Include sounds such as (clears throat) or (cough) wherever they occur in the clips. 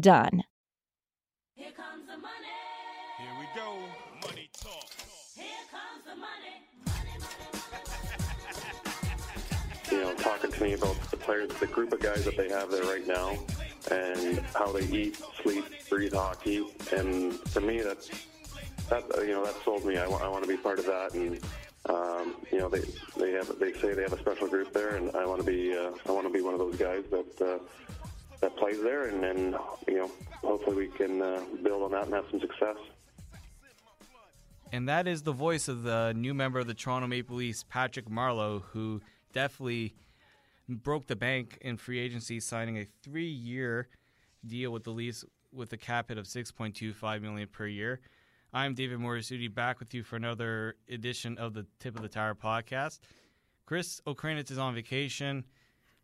done. Here comes the money. Here we go. Money talk. Here comes the money. Money, money, money. you know, talking to me about the players, the group of guys that they have there right now, and how they eat, sleep, breathe hockey. And for me, that's that you know that sold me. I want I want to be part of that, and um, you know they they have they say they have a special group there, and I want to be uh, I want to be one of those guys that. Uh, that plays there, and then you know, hopefully we can uh, build on that and have some success. And that is the voice of the new member of the Toronto Maple Leafs, Patrick Marleau, who definitely broke the bank in free agency, signing a three-year deal with the Leafs with a cap hit of 6.25 million per year. I'm David Morisuti, back with you for another edition of the Tip of the Tower podcast. Chris O'Kranitz is on vacation.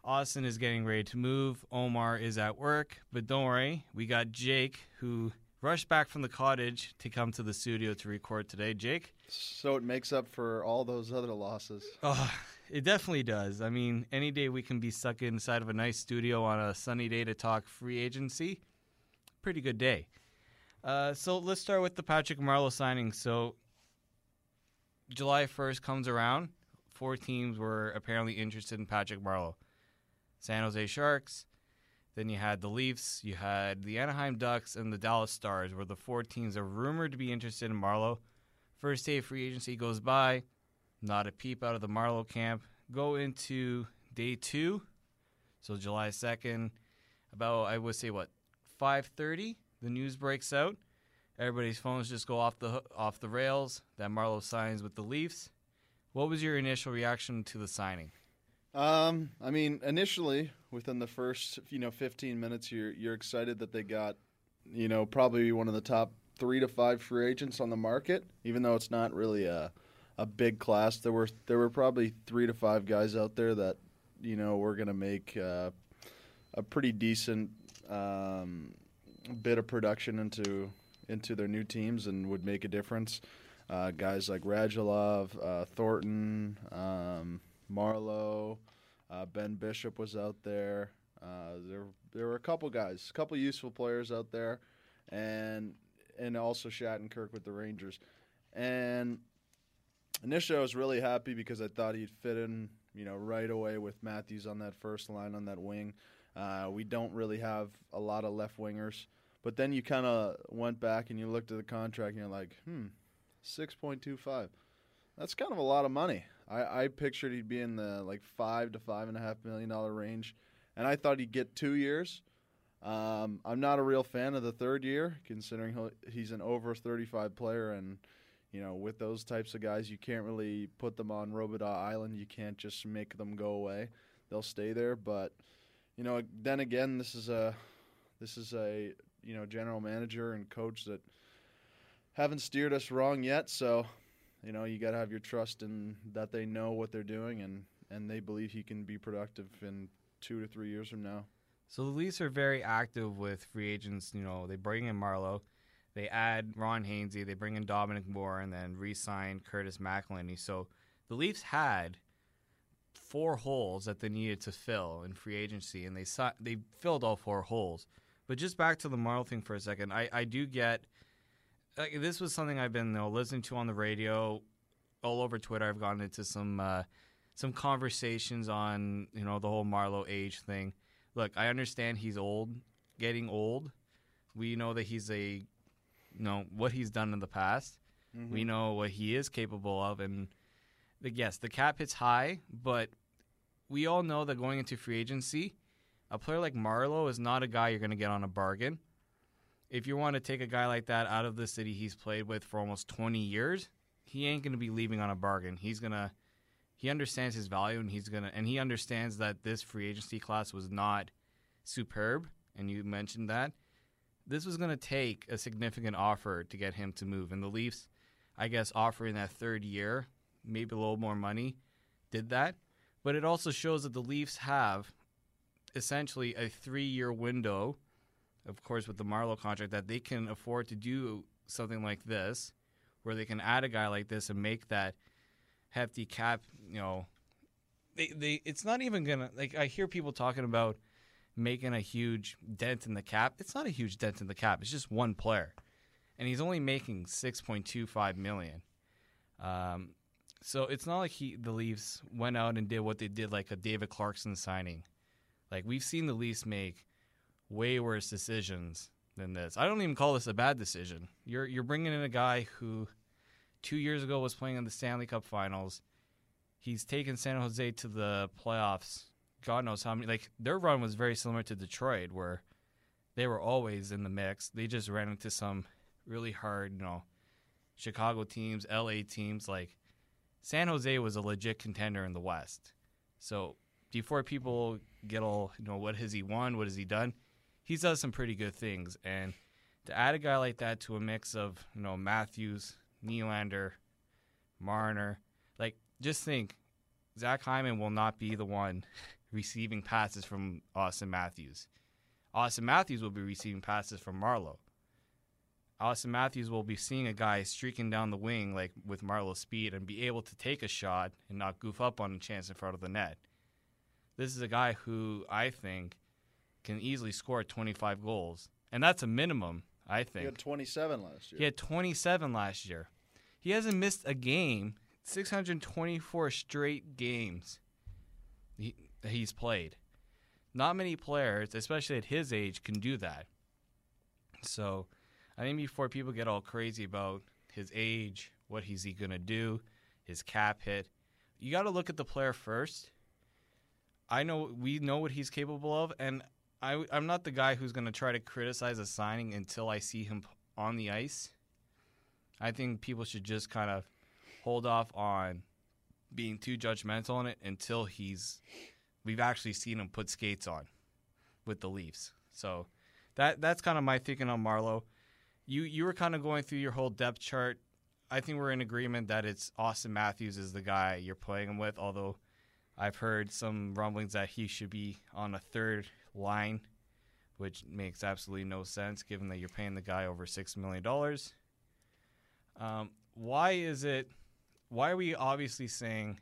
Austin is getting ready to move. Omar is at work, but don't worry, we got Jake who rushed back from the cottage to come to the studio to record today. Jake, So it makes up for all those other losses. oh, it definitely does. I mean, any day we can be stuck inside of a nice studio on a sunny day to talk free agency, pretty good day. Uh, so let's start with the Patrick Marleau signing. So July 1st comes around. Four teams were apparently interested in Patrick Marleau. San Jose Sharks. Then you had the Leafs, you had the Anaheim Ducks, and the Dallas Stars were the four teams that were rumored to be interested in Marleau. First day of free agency goes by, not a peep out of the Marleau camp. Go into day two, so July second, about I would say what, five thirty. The news breaks out. Everybody's phones just go off the off the rails. That Marleau signs with the Leafs. What was your initial reaction to the signing? Um, I mean, initially, within the first, you know, 15 minutes, you're you're excited that they got, you know, probably one of the top three to five free agents on the market. Even though it's not really a a big class, there were there were probably three to five guys out there that, you know, were going to make uh, a pretty decent um, bit of production into into their new teams and would make a difference. Uh, guys like Radulov, uh, Thornton, um, Marleau, uh, Ben Bishop was out there. Uh, there, there were a couple guys, a couple useful players out there, and and also Shattenkirk with the Rangers. And initially, I was really happy because I thought he'd fit in, you know, right away with Matthews on that first line on that wing. Uh, we don't really have a lot of left wingers, but then you kind of went back and you looked at the contract and you're like, hmm, six point two five. That's kind of a lot of money. I, I pictured he'd be in the like five to five and a half million dollar range, and I thought he'd get two years. Um, I'm not a real fan of the third year, considering he's an over 35 player, and you know with those types of guys, you can't really put them on Robidas Island. You can't just make them go away; they'll stay there. But you know, then again, this is a this is a you know general manager and coach that haven't steered us wrong yet. So you know, you got to have your trust in that they know what they're doing and and they believe he can be productive in two to three years from now. So the Leafs are very active with free agents. You know, they bring in Marleau, they add Ron Hainsey, they bring in Dominic Moore, and then re-sign Curtis McElhinney. So the Leafs had four holes that they needed to fill in free agency, and they si- they filled all four holes. But just back to the Marleau thing for a second, I, I do get like, this was something I've been you know, listening to on the radio, all over Twitter. I've gotten into some uh, some conversations on you know the whole Marleau age thing. Look, I understand he's old, getting old, We know that he's a, you know, what he's done in the past. We know what he is capable of, and the yes, the cap hits high, but we all know that going into free agency, a player like Marleau is not a guy you're going to get on a bargain. If you want to take a guy like that out of the city he's played with for almost 20 years, he ain't going to be leaving on a bargain. He's going to he understands his value and he's going to and he understands that this free agency class was not superb and you mentioned that. This was going to take a significant offer to get him to move and the Leafs I guess offering that third year, maybe a little more money, did that. But it also shows that the Leafs have essentially a three year window, of course, with the Marleau contract, that they can afford to do something like this, where they can add a guy like this and make that hefty cap, you know. They, they it's not even gonna like I hear people talking about making a huge dent in the cap. It's not a huge dent in the cap. It's just one player, and he's only making six point two five million. Um, so it's not like he the Leafs went out and did what they did like a David Clarkson signing. Like we've seen the Leafs make way worse decisions than this. I don't even call this a bad decision. You're you're bringing in a guy who two years ago was playing in the Stanley Cup Finals. He's taken San Jose to the playoffs. God knows how many. Like their run was very similar to Detroit, where they were always in the mix. They just ran into some really hard, you know, Chicago teams, LA teams. Like San Jose was a legit contender in the West. So before people get all, you know, what has he won? What has he done? He's does some pretty good things. And to add a guy like that to a mix of, you know, Matthews, Nylander, Marner, like just think Zach Hyman will not be the one (laughs) receiving passes from Austin Matthews. Austin Matthews will be receiving passes from Marleau. Austin Matthews will be seeing a guy streaking down the wing like with Marleau's speed and be able to take a shot and not goof up on a chance in front of the net. This is a guy who I think can easily score 25 goals, and that's a minimum. I think. He had 27 last year. he had 27 last year. He hasn't missed a game. 624 straight games he, he's played. Not many players, especially at his age, can do that. So, I think before people get all crazy about his age, what is he going to do, his cap hit, you got to look at the player first. I know we know what he's capable of, and I, I'm not the guy who's going to try to criticize a signing until I see him on the ice. I think people should just kind of hold off on being too judgmental on it until he's we've actually seen him put skates on with the Leafs. So that that's kind of my thinking on Marleau. You you were kind of going through your whole depth chart. I think we're in agreement that it's Austin Matthews is the guy you're playing him with, although I've heard some rumblings that he should be on a third line, which makes absolutely no sense given that you're paying the guy over six million dollars. Um, why is it? Why are we obviously saying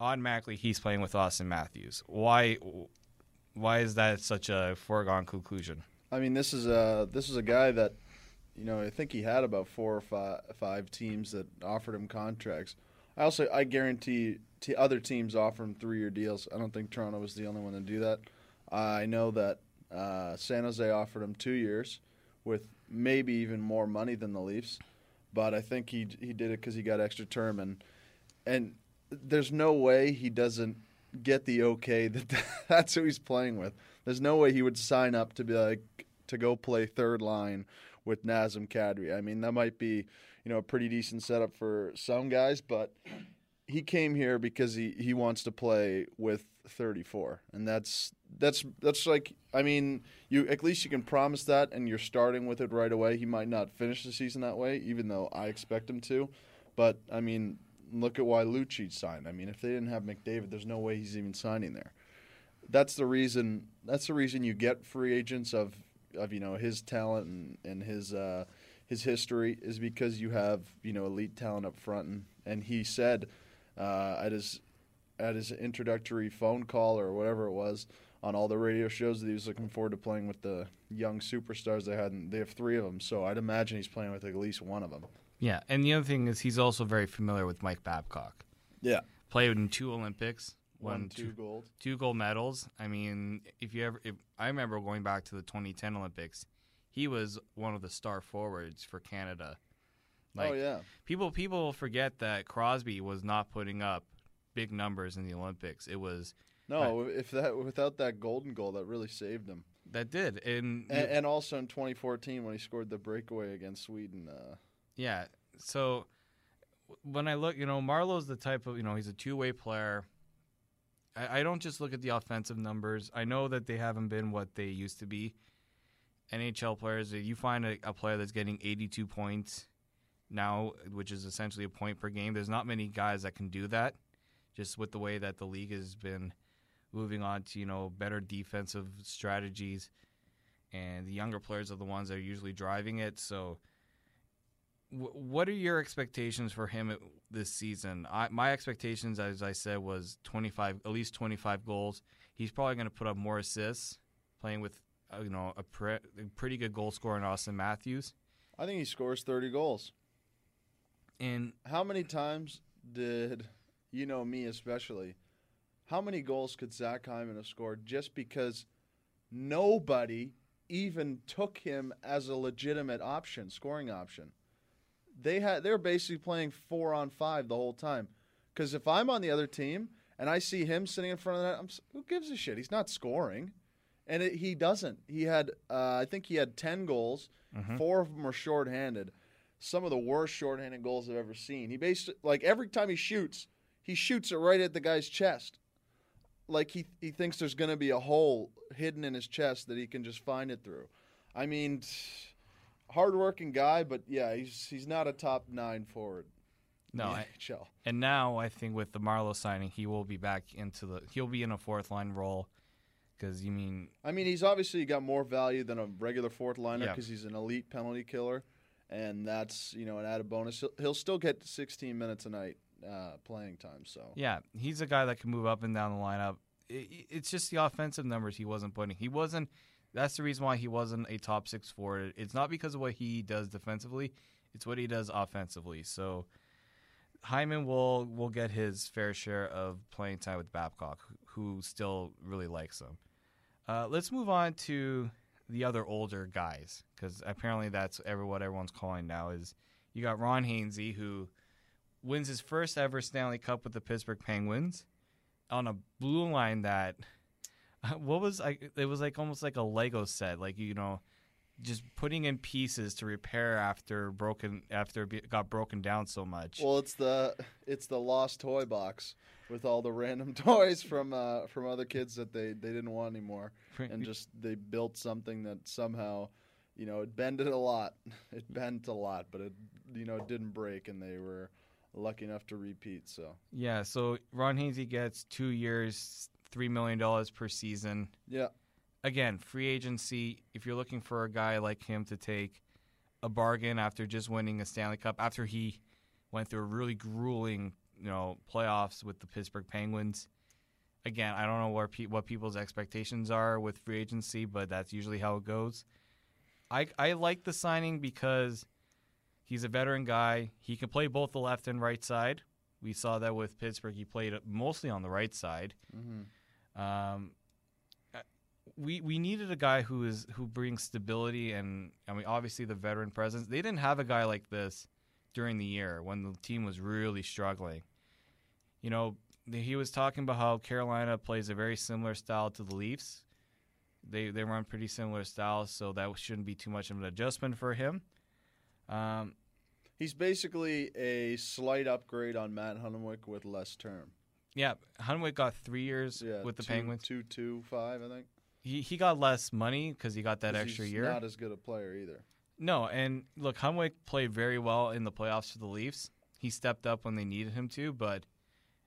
automatically he's playing with Austin Matthews? Why? Why is that such a foregone conclusion? I mean, this is a this is a guy that, you know, I think he had about four or five, five teams that offered him contracts. I also I guarantee other teams offer him three year deals. I don't think Toronto was the only one to do that. I know that uh, San Jose offered him two years, with maybe even more money than the Leafs, but I think he he did it because he got extra term and and there's no way he doesn't get the okay that (laughs) that's who he's playing with. There's no way he would sign up to be like to go play third line with Nazem Kadri. I mean, that might be, you know, a pretty decent setup for some guys, but he came here because he, he wants to play with 34. And that's that's that's like I mean, you at least you can promise that and you're starting with it right away. He might not finish the season that way even though I expect him to. But I mean, look at why Lucic signed. I mean, if they didn't have McDavid, there's no way he's even signing there. That's the reason. That's the reason you get free agents of of you know his talent and, and his uh, his history is because you have you know elite talent up front. And, and he said uh, at his at his introductory phone call or whatever it was on all the radio shows that he was looking forward to playing with the young superstars they had. And they have three of them, so I'd imagine he's playing with at least one of them. Yeah, and the other thing is he's also very familiar with Mike Babcock. Yeah, Played in two Olympics, one, won two gold. two gold medals. I mean, if you ever, if I remember going back to the 2010 Olympics, he was one of the star forwards for Canada. Oh yeah. people people forget that Crosby was not putting up big numbers in the Olympics. It was No, if that without that golden goal, that really saved him. that did, and, And, and also in 2014 when he scored the breakaway against Sweden. Uh, yeah. So when I look, you know, Marleau's the type of you know he's a two way player. I, I don't just look at the offensive numbers. I know that they haven't been what they used to be. NHL players, you find a, a player that's getting 82 points now, which is essentially a point per game. There's not many guys that can do that, just with the way that the league has been moving on to you know better defensive strategies, and the younger players are the ones that are usually driving it. So, w- what are your expectations for him this season? I, my expectations, as I said, was 25, at least 25 goals. He's probably going to put up more assists, playing with uh, you know a, pre- a pretty good goal scorer in Austin Matthews. I think he scores 30 goals. And How many times did you know me especially? How many goals could Zach Hyman have scored just because nobody even took him as a legitimate option, scoring option? They had they're basically playing four on five the whole time. Because if I'm on the other team and I see him sitting in front of that, I'm who gives a shit? He's not scoring, and it, he doesn't. He had uh, I think he had ten goals. Four of them were shorthanded some of the worst shorthanded goals I've ever seen. He basically like every time he shoots, he shoots it right at the guy's chest. Like he he thinks there's going to be a hole hidden in his chest that he can just find it through. I mean, hardworking guy, but yeah, he's he's not a top nine forward. no, I. And now I think with the Marleau signing, he will be back into the. He'll be in a fourth line role, because you mean I mean, he's obviously got more value than a regular fourth liner Yeah. because he's an elite penalty killer, and that's you know an added bonus. He'll, he'll still get 16 minutes a night uh, playing time. So yeah, he's a guy that can move up and down the lineup. I- I it's just the offensive numbers he wasn't putting. He wasn't. That's the reason why he wasn't a top six forward. It's not because of what he does defensively. It's what he does offensively. So Hyman will will get his fair share of playing time with Babcock, who still really likes him. Uh, let's move on to the other older guys because apparently that's ever what everyone's calling now. Is you got Ron Hainsey who wins his first ever Stanley Cup with the Pittsburgh Penguins on a blue line that (laughs) what was I it was like almost like a Lego set like you know just putting in pieces to repair after broken after it got broken down so much. Well, it's the it's the lost toy box with all the random (laughs) toys from uh, from other kids that they, they didn't want anymore, and just they built something that somehow, you know, it bended a lot. (laughs) It bent a lot, but it you know it didn't break, and they were lucky enough to repeat. So yeah, so Ron Hainsey gets 2 years, 3 million dollars per season. yeah, again, free agency, if you're looking for a guy like him to take a bargain after just winning a Stanley Cup, after he went through a really grueling, you know, playoffs with the Pittsburgh Penguins. Again, I don't know where pe- what people's expectations are with free agency, but that's usually how it goes. I I like the signing because he's a veteran guy. He can play both the left and right side. We saw that with Pittsburgh. He played mostly on the right side. Um, we we needed a guy who is who brings stability and I mean obviously the veteran presence. They didn't have a guy like this during the year when the team was really struggling. You know, he was talking about how Carolina plays a very similar style to the Leafs. They they run pretty similar styles, so that shouldn't be too much of an adjustment for him. Um, he's basically a slight upgrade on Matt Hunwick with less term. yeah, Hunwick got three years Yeah, with the two, Penguins. two two five, I think. He he got less money because he got that extra he's year. Not as good a player either. No, and look, Hunwick played very well in the playoffs for the Leafs. He stepped up when they needed him to, but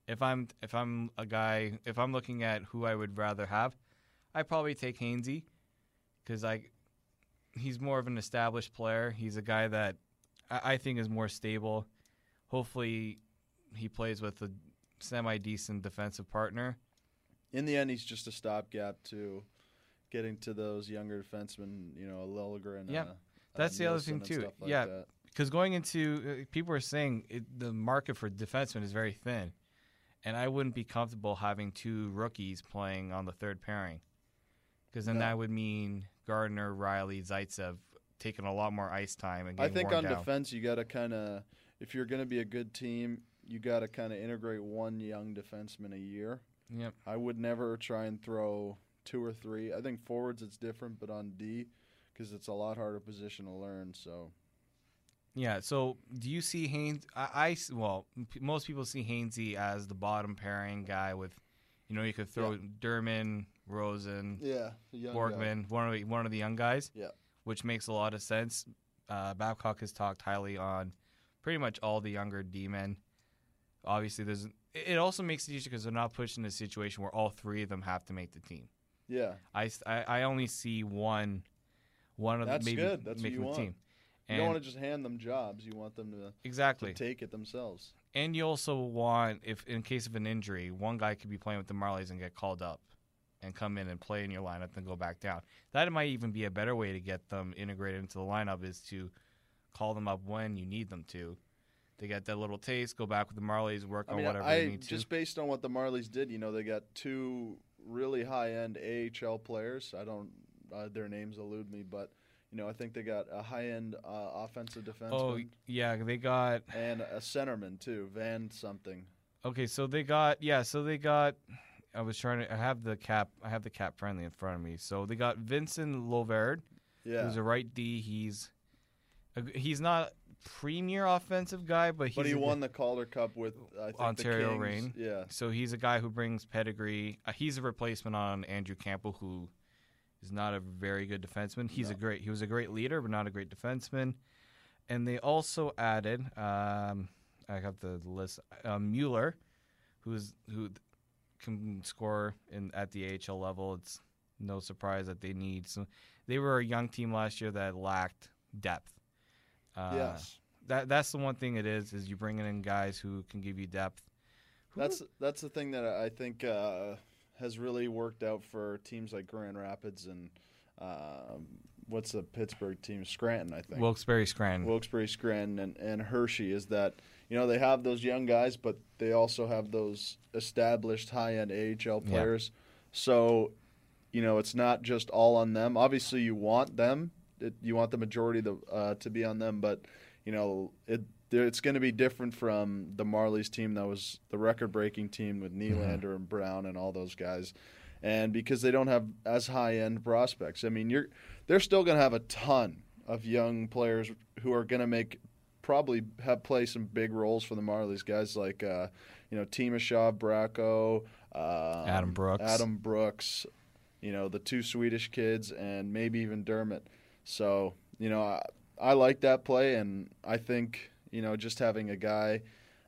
if I'm if I'm a guy, if I'm looking at who I would rather have, I probably take Hainsey because I he's more of an established player. He's a guy that I, I think is more stable. Hopefully, he plays with a semi decent defensive partner. In the end, he's just a stopgap to getting to those younger defensemen. You know, Liljegren. Yeah, uh, that's uh, the other thing, too. like Yeah. because going into uh, people are saying it, the market for defensemen is very thin, and I wouldn't be comfortable having two rookies playing on the third pairing, because then No. that would mean Gardiner, Rielly, Zaitsev taking a lot more ice time and I think on down. defense, you got to kind of, if you're going to be a good team, you got to kind of integrate one young defenseman a year. Yep. I would never try and throw two or three. I think forwards it's different, but on D, because it's a lot harder position to learn. So Yeah. So, do you see Haynes? I, I well, p- most people see Hainsey as the bottom pairing guy with, you know, you could throw Dermott, Rosen, yeah, young Borgman, one of the, one of the young guys. Yeah. Which makes a lot of sense. Uh, Babcock has talked highly on pretty much all the younger D men. Obviously, there's. It it also makes it easier because they're not pushed in a situation where all three of them have to make the team. Yeah, I I only see one, one of That's maybe good. That's what making you the want. team. you don't want to just hand them jobs. You want them to, to exactly. take it themselves. And you also want, if in case of an injury, one guy could be playing with the Marlies and get called up, and come in and play in your lineup, then go back down. That might even be a better way to get them integrated into the lineup is to call them up when you need them to. They get that little taste, go back with the Marlies, work I on mean, whatever I they need to. just based on what the Marlies did, you know, they got two really high-end AHL players. I don't, uh, their names elude me, but you know, I think they got a high-end uh, offensive defenseman oh yeah, they got and a centerman too, Van something. okay. So they got yeah. So they got. I was trying to. I have the cap. I have the cap friendly in front of me. So they got Vincent LoVerde. Yeah, who's a right D. He's a, he's not premier offensive guy, but he's but he won the Calder Cup with I think Ontario the Kings. Reign. Yeah, So he's a guy who brings pedigree. Uh, he's a replacement on Andrew Campbell, who is not a very good defenseman. He's a great. He was a great leader, but not a great defenseman. And they also added. Um, I have the list. Uh, Mueller, who's who can score in at the AHL level. It's no surprise that they need some. They were a young team last year that lacked depth. Uh, yes. That that's the one thing it is is you bringing in guys who can give you depth. That's that's the thing that I think uh, has really worked out for teams like Grand Rapids and um what's the Pittsburgh team? Scranton, I think. Wilkes-Barre Scranton. Wilkes-Barre, Scranton, and, and Hershey is that you know they have those young guys, but they also have those established high-end AHL Yeah. players. So, you know, it's not just all on them. Obviously, you want them, it, you want the majority of the, uh, to be on them, but you know, it it's going to be different from the Marlies team that was the record-breaking team with Nylander and Brown and all those guys. And because they don't have as high-end prospects, I mean, you're they're still going to have a ton of young players who are going to make probably have play some big roles for the Marlies. Guys like uh, you know Timashov, Bracco, um, Adam Brooks. Adam Brooks, you know the two Swedish kids, and maybe even Dermott. So you know I, I like that play, and I think you know just having a guy.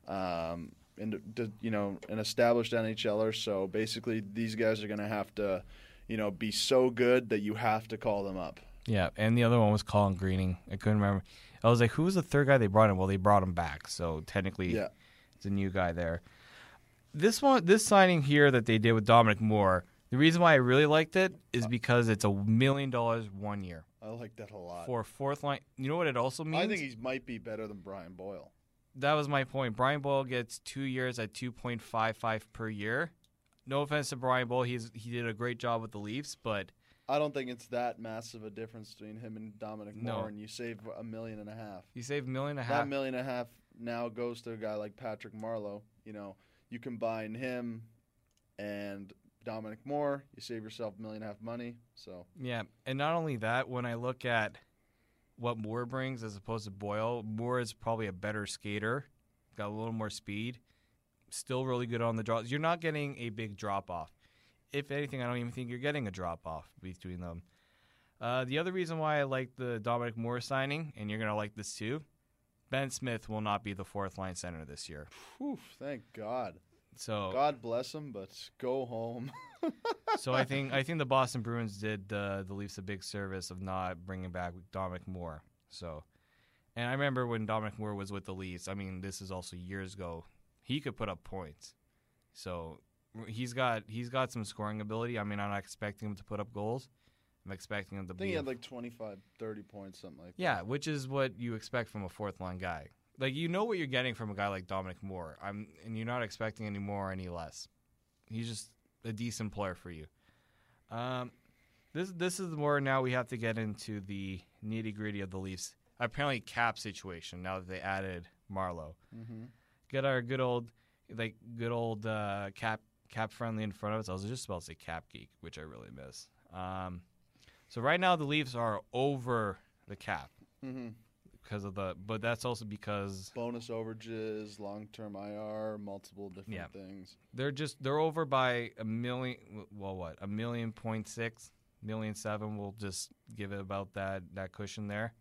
Um, and you know an established NHLer, so basically these guys are going to have to, you know, be so good that you have to call them up. Yeah, and the other one was Colin Greening. I couldn't remember. I was like, who was the third guy they brought in? Well, they brought him back, so technically, Yeah. it's a new guy there. This one, this signing here that they did with Dominic Moore. The reason why I really liked it is uh, because it's a million dollars one year I like that a lot. for a fourth line. You know what it also means? I think he might be better than Brian Boyle. that was my point. Brian Boyle gets two years at two point five five per year. No offense to Brian Boyle, he's he did a great job with the Leafs, but I don't think it's that massive a difference between him and Dominic No. Moore, and you save a million and a half. he saved a million and a half. That million and a half now goes to a guy like Patrick Marleau. You know, you combine him and Dominic Moore, you save yourself a million and a half money. So Yeah, and not only that, when I look at what Moore brings as opposed to Boyle, Moore is probably a better skater, got a little more speed, still really good on the draws. You're not getting a big drop off. If anything, I don't even think you're getting a drop off between them. Uh, the other reason why I like the Dominic Moore signing, and you're gonna like this too, Ben Smith will not be the fourth line center this year. whew, thank God. So God bless him, but go home. (laughs) so I think I think the Boston Bruins did uh, the Leafs a big service of not bringing back Dominic Moore. So, and I remember when Dominic Moore was with the Leafs. I mean, this is also years ago. He could put up points. So he's got he's got some scoring ability. I mean, I'm not expecting him to put up goals. I'm expecting him to I think he had like 25, 30 points, something like that. yeah, which is what you expect from a fourth line guy. Like you know what you're getting from a guy like Dominic Moore. I'm and you're not expecting any more or any less. He's just a decent player for you. Um, this this is where now we have to get into the nitty gritty of the Leafs. Apparently, cap situation now that they added Marleau. Mm-hmm. Get our good old, like good old uh, cap cap friendly in front of us. I was just about to say cap geek, which I really miss. Um, so right now the Leafs are over the cap Mm-hmm. Because of the, but that's also because Bonus overages, long-term IR, multiple different Yeah. things. they're just they're over by a million. Well, what a million point six, million seven. We'll just give it about that that cushion there.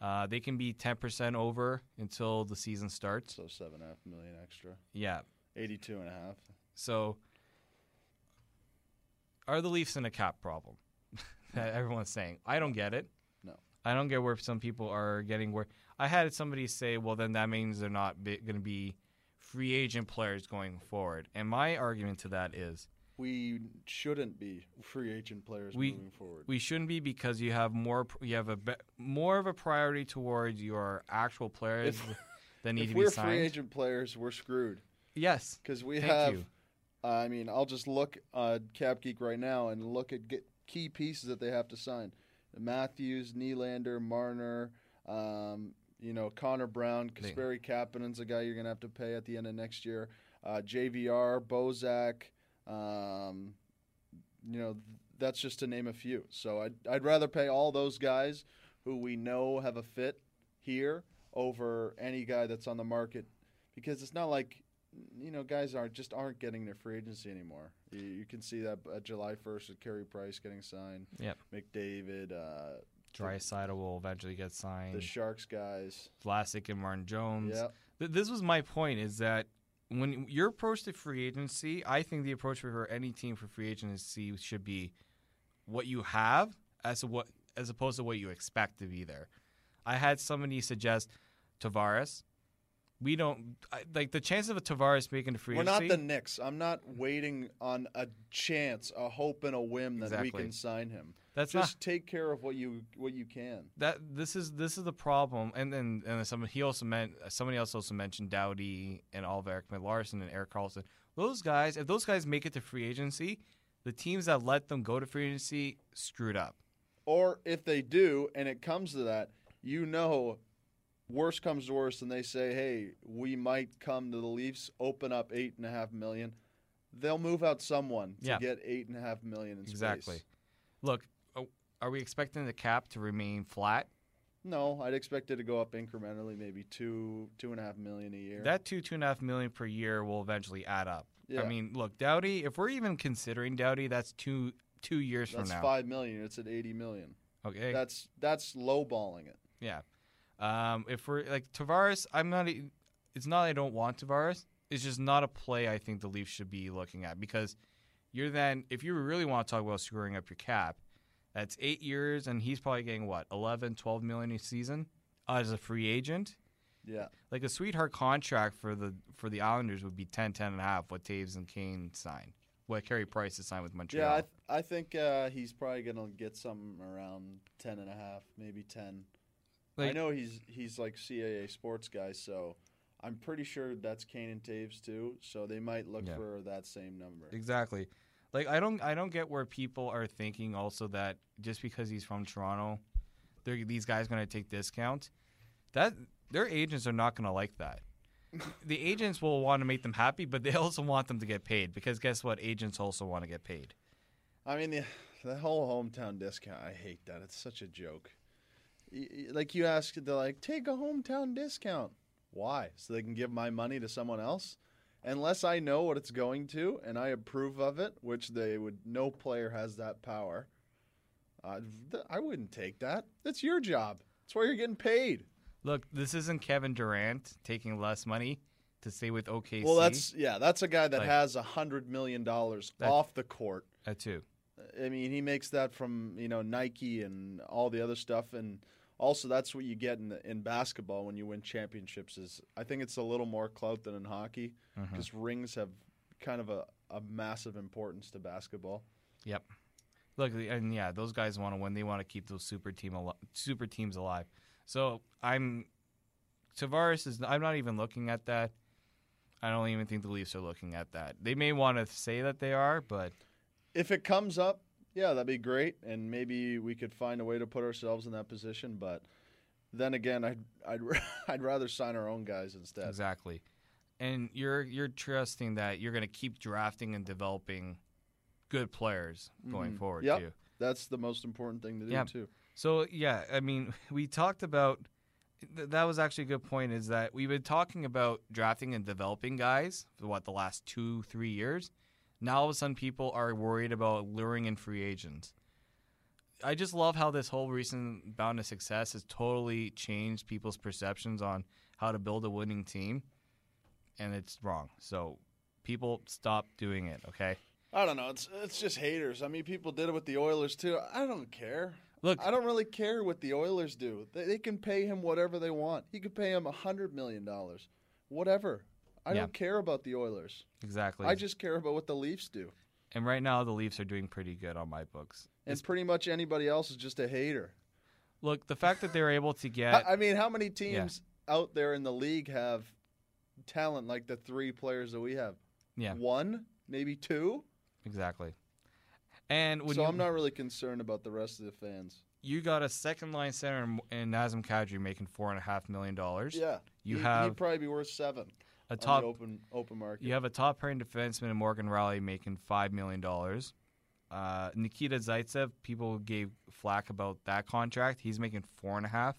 Uh, they can be ten percent over until the season starts. So seven and a half million extra. Yeah. 82 and a half. So, are the Leafs in a cap problem? (laughs) that everyone's saying. I don't get it. I don't get where some people are getting where. I had somebody say, well, then that means they're not going to be free agent players going forward. And my argument to that is We shouldn't be free agent players We- moving forward. we shouldn't be because you have more you have a be, more of a priority towards your actual players If- that (laughs) need if to we're be signed. free agent players, we're screwed. yes. Because we Thank have. I mean, I'll just look uh, Cap Geek right now and look at get key pieces that they have to sign. Matthews, Nylander, Marner, um, you know, Connor Brown, Kasperi Kapanen's a guy you're going to have to pay at the end of next year. Uh, JVR, Bozak, um, you know, that's just to name a few. So I'd, I'd rather pay all those guys who we know have a fit here over any guy that's on the market because it's not like you know guys aren't just aren't getting their free agency anymore. You, you can see that uh, July first with Carey Price getting signed. Yep. McDavid, uh, Draisaitl will eventually get signed. the Sharks guys. Vlasic and Martin Jones. Yeah, Th- this was my point is that when your approach to free agency, I think the approach for any team for free agency should be what you have as to what as opposed to what you expect to be there. I had somebody suggest Tavares. We don't I, like the chance of a Tavares making a free agency. we're agency. not the Knicks. I'm not waiting on a chance, a hope, and a whim that we can sign him. That's just not take care of what you what you can. that. This is this is the problem. And then and some he also meant somebody else also mentioned Doughty and Alvar Larson and Erik Karlsson. Those guys, if those guys make it to free agency, the teams that let them go to free agency screwed up. Or if they do, and it comes to that, you know, worst comes to worst, and they say, "Hey, we might come to the Leafs, open up eight and a half million. They'll move out someone to Yeah. get eight and a half million in Exactly. space. Look, are we expecting the cap to remain flat? No, I'd expect it to go up incrementally, maybe two, two and a half million a year. That two two and a half million per year will eventually add up. Yeah. I mean, look, Doughty. If we're even considering Doughty, that's two two years that's from now. That's five million. It's at eighty million. Okay. That's that's lowballing it. yeah. Um, if we're like Tavares, I'm not. It's not. I don't want Tavares. It's just not a play. I think the Leafs should be looking at because you're then if you really want to talk about screwing up your cap, that's eight years, and he's probably getting what 11, 12 million a season as a free agent. Yeah. Like a sweetheart contract for the for the Islanders would be 10, 10 and a half. What Toews and Kane signed, what Carey Price has signed with Montreal. Yeah, I, th- I think uh, he's probably gonna get something around ten and a half, maybe ten. I know he's he's like CAA sports guy, so I'm pretty sure that's Kane and Toews too. So they might look Yeah. for that same number. Exactly. Like I don't I don't get where people are thinking also that just because he's from Toronto, they're these guys going to take discount. That their agents are not going to like that. (laughs) the agents will want to make them happy, but they also want them to get paid because guess what? Agents also want to get paid. I mean, the, the whole hometown discount. I hate that. It's such a joke. Like you ask, they're like, take a hometown discount. Why? So they can give my money to someone else? Unless I know what it's going to and I approve of it, which they would. No player has that power. Uh, th- I wouldn't take that. That's your job. That's why you're getting paid. Look, this isn't Kevin Durant taking less money to stay with OKC. Well, that's yeah. That's a guy that Like- has a hundred million dollars off the court. that too. I mean, he makes that from you know Nike and all the other stuff, and also that's what you get in in basketball when you win championships. Is I think it's a little more clout than in hockey mm-hmm. because rings have kind of a, a massive importance to basketball. Yep. Look, and yeah, those guys want to win. They want to keep those super team al- super teams alive. So I'm Tavares is. I'm not even looking at that. I don't even think the Leafs are looking at that. They may want to say that they are, but If it comes up, yeah, that'd be great, and maybe we could find a way to put ourselves in that position. But then again, I'd I'd (laughs) I'd rather sign our own guys instead. Exactly. And you're you're trusting that you're going to keep drafting and developing good players going Mhm. forward Yep. too. That's the most important thing to do Yeah. too. So yeah, I mean, (laughs) we talked about th- that was actually a good point. Is that we've been talking about drafting and developing guys for what the last two three years. Now all of a sudden, people are worried about luring in free agents. I just love how this whole recent bound to success has totally changed people's perceptions on how to build a winning team, and it's wrong. So people stop doing it. Okay. I don't know. It's it's just haters. I mean, people did it with the Oilers too. I don't care. Look, I don't really care what the Oilers do. They, they can pay him whatever they want. He could pay him a hundred million dollars, whatever. I Yeah. don't care about the Oilers. exactly. I just care about what the Leafs do. and right now the Leafs are doing pretty good on my books. And pretty much anybody else is just a hater. Look, the fact that they're able to get (laughs) I mean, how many teams out there in the league have talent like the three players that we have? yeah, One, maybe two. exactly. And when so you, I'm not really concerned about the rest of the fans. you got a second line center in, in Nazem Kadri making four and a half million dollars. Yeah, You He- have he'd probably be worth seven a top. open open market. You have a top pairing defenseman in Morgan Rielly making five million dollars. Uh, Nikita Zaitsev, people gave flack about that contract. He's making four and a half.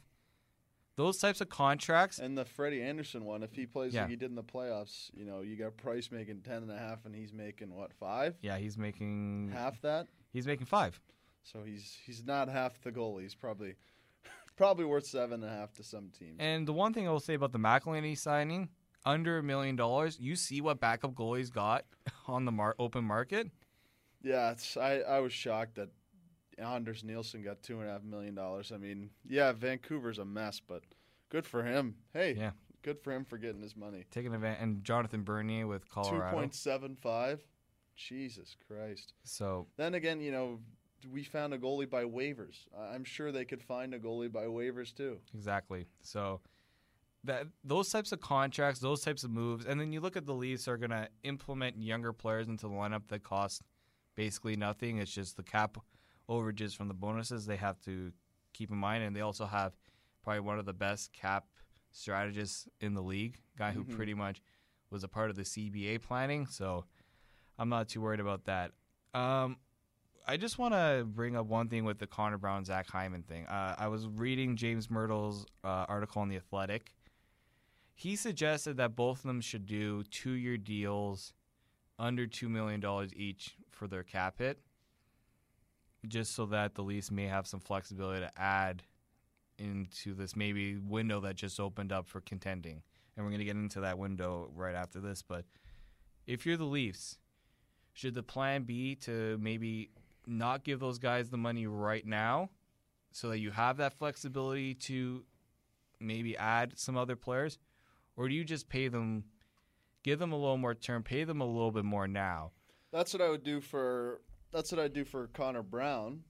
Those types of contracts, And the Freddie Andersen one, if he plays Yeah. like he did in the playoffs, you know, you got Price making ten and a half, and he's making what five, yeah, he's making half that. he's making five. So he's he's not half the goal. He's probably (laughs) probably worth seven and a half to some teams. And the one thing I will say about the McElhinney signing, under a million dollars, you see what backup goalies got (laughs) on the mar- open market. yeah, it's I I was shocked that Anders Nilsson got two and a half million dollars. I mean, yeah, Vancouver's a mess, but good for him. Hey, Yeah. good for him for getting his money. Taking advantage, and Jonathan Bernier with Two Colorado. point seven five. Jesus Christ. So Then again, you know, we found a goalie by waivers. I'm sure they could find a goalie by waivers too. exactly. So that those types of contracts, those types of moves, and then you look at the Leafs are going to implement younger players into the lineup that cost basically nothing. It's just the cap overages from the bonuses they have to keep in mind, and they also have probably one of the best cap strategists in the league, guy who Mhm. pretty much was a part of the CBA planning. So I'm not too worried about that. Um, I just want to bring up one thing with the Connor Brown Zach Hyman thing. Uh, I was reading James Mirtle's uh, article on the Athletic. He suggested that both of them should do two-year deals, under two million dollars each for their cap hit, just so that the Leafs may have some flexibility to add into this maybe window that just opened up for contending. And we're going to get into that window right after this. But if you're the Leafs, should the plan be to maybe not give those guys the money right now so that you have that flexibility to maybe add some other players? Or do you just pay them, give them a little more term, pay them a little bit more now? That's what I would do for. That's what I'd do for Connor Brown,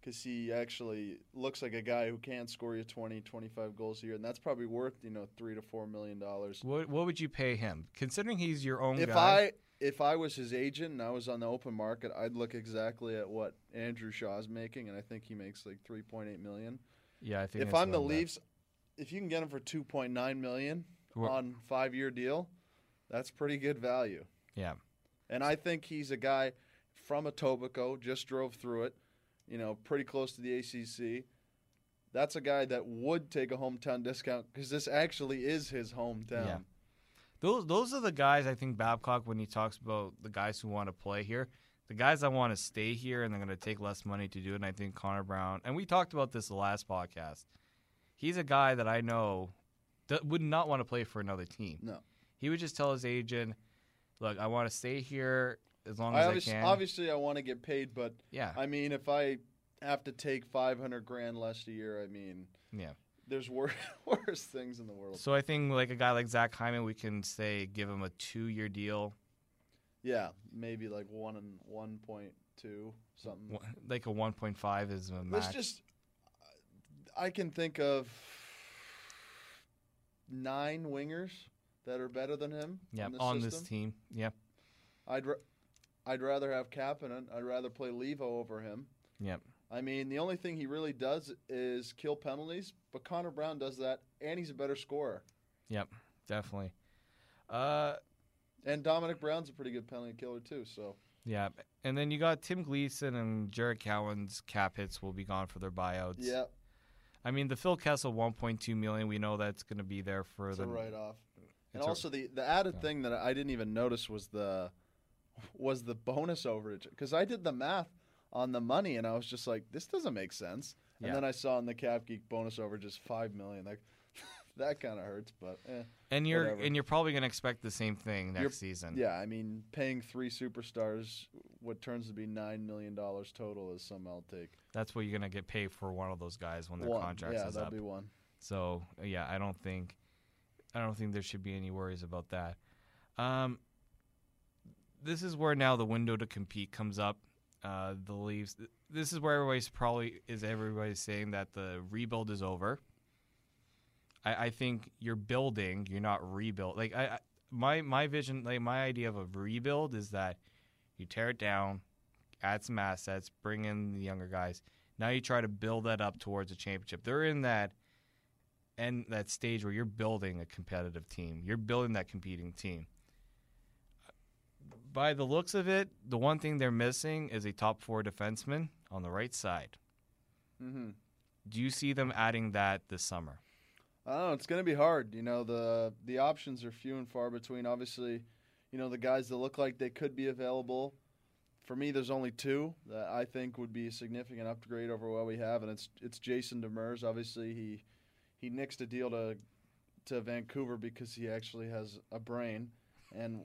because he actually looks like a guy who can score you 20, 25 goals a year, and that's probably worth you know three to four million dollars. What, what would you pay him? Considering he's your own If guy. I if I was his agent and I was on the open market, I'd look exactly at what Andrew Shaw's making, and I think he makes like three point eight million. yeah, I think If I'm the around that. Leafs, if you can get him for two point nine million Wha- on five year deal, that's pretty good value. Yeah. And I think he's a guy from Etobicoke, just drove through it, you know, pretty close to the ACC. That's a guy that would take a hometown discount because this actually is his hometown. Yeah. Those those are the guys I think Babcock when he talks about the guys who want to play here, the guys that want to stay here and they're going to take less money to do it. And I think Connor Brown and we talked about this the last podcast. He's a guy that I know would not want to play for another team. No. He would just tell his agent, "Look, I want to stay here as long I as I, can." obviously I want to get paid, but yeah, I mean, if I have to take 500 grand less a year, I mean, yeah. there's wor- (laughs) worse things in the world. So I think like a guy like Zach Hyman, we can say give him a two-year deal, Yeah, maybe like one and 1.2, something. One- like a 1.5 is a max. Let's just. I can think of nine wingers that are better than him. yeah, on this team. Yeah. I'd. ra- I'd rather have Kapanen. I'd rather play Leivo over him. Yep. I mean, the only thing he really does is kill penalties, but Connor Brown does that, and he's a better scorer. Yep. Definitely. Uh, And Dominic Brown's a pretty good penalty killer too. So yeah. And then you got Tim Gleason and Jared Cowen's cap hits will be gone for their buyouts. yeah, I mean, the Phil Kessel 1.2 million, we know that's going to be there for it's the write off. And It's a- also the the added yeah. thing that I didn't even notice was the was the bonus overage because I did the math on the money and I was just like, this doesn't make sense. And Yeah. then I saw in the Cap Geek bonus overage is five million. Like that kind of hurts, but eh. And you're Whatever. and you're probably going to expect the same thing next You're- season. yeah, I mean, paying three superstars what turns to be nine million dollars total is some I'll take. That's what you're going to get paid for one of those guys when their one, contract yeah, is that'll up. be one. So yeah, I don't think I don't think there should be any worries about that. Um, this is where now the window to compete comes up. Uh, the Leafs. This is where everybody's probably is everybody's saying that the rebuild is over. I, I think you're building, you're not rebuild. Like I, I, my my vision, like my idea of a rebuild is that you tear it down, add some assets, bring in the younger guys. Now you try to build that up towards a championship. They're in that and that stage where you're building a competitive team. You're building that competing team. By the looks of it, the one thing they're missing is a top four defenseman on the right side. Mm-hmm. Do you see them adding that this summer? I don't know. It's going to be hard. You know, the the options are few and far between. Obviously, you know the guys that look like they could be available. For me, there's only two that I think would be a significant upgrade over what we have, and it's it's Jason Demers. Obviously, he he nixed a deal to to Vancouver because he actually has a brain and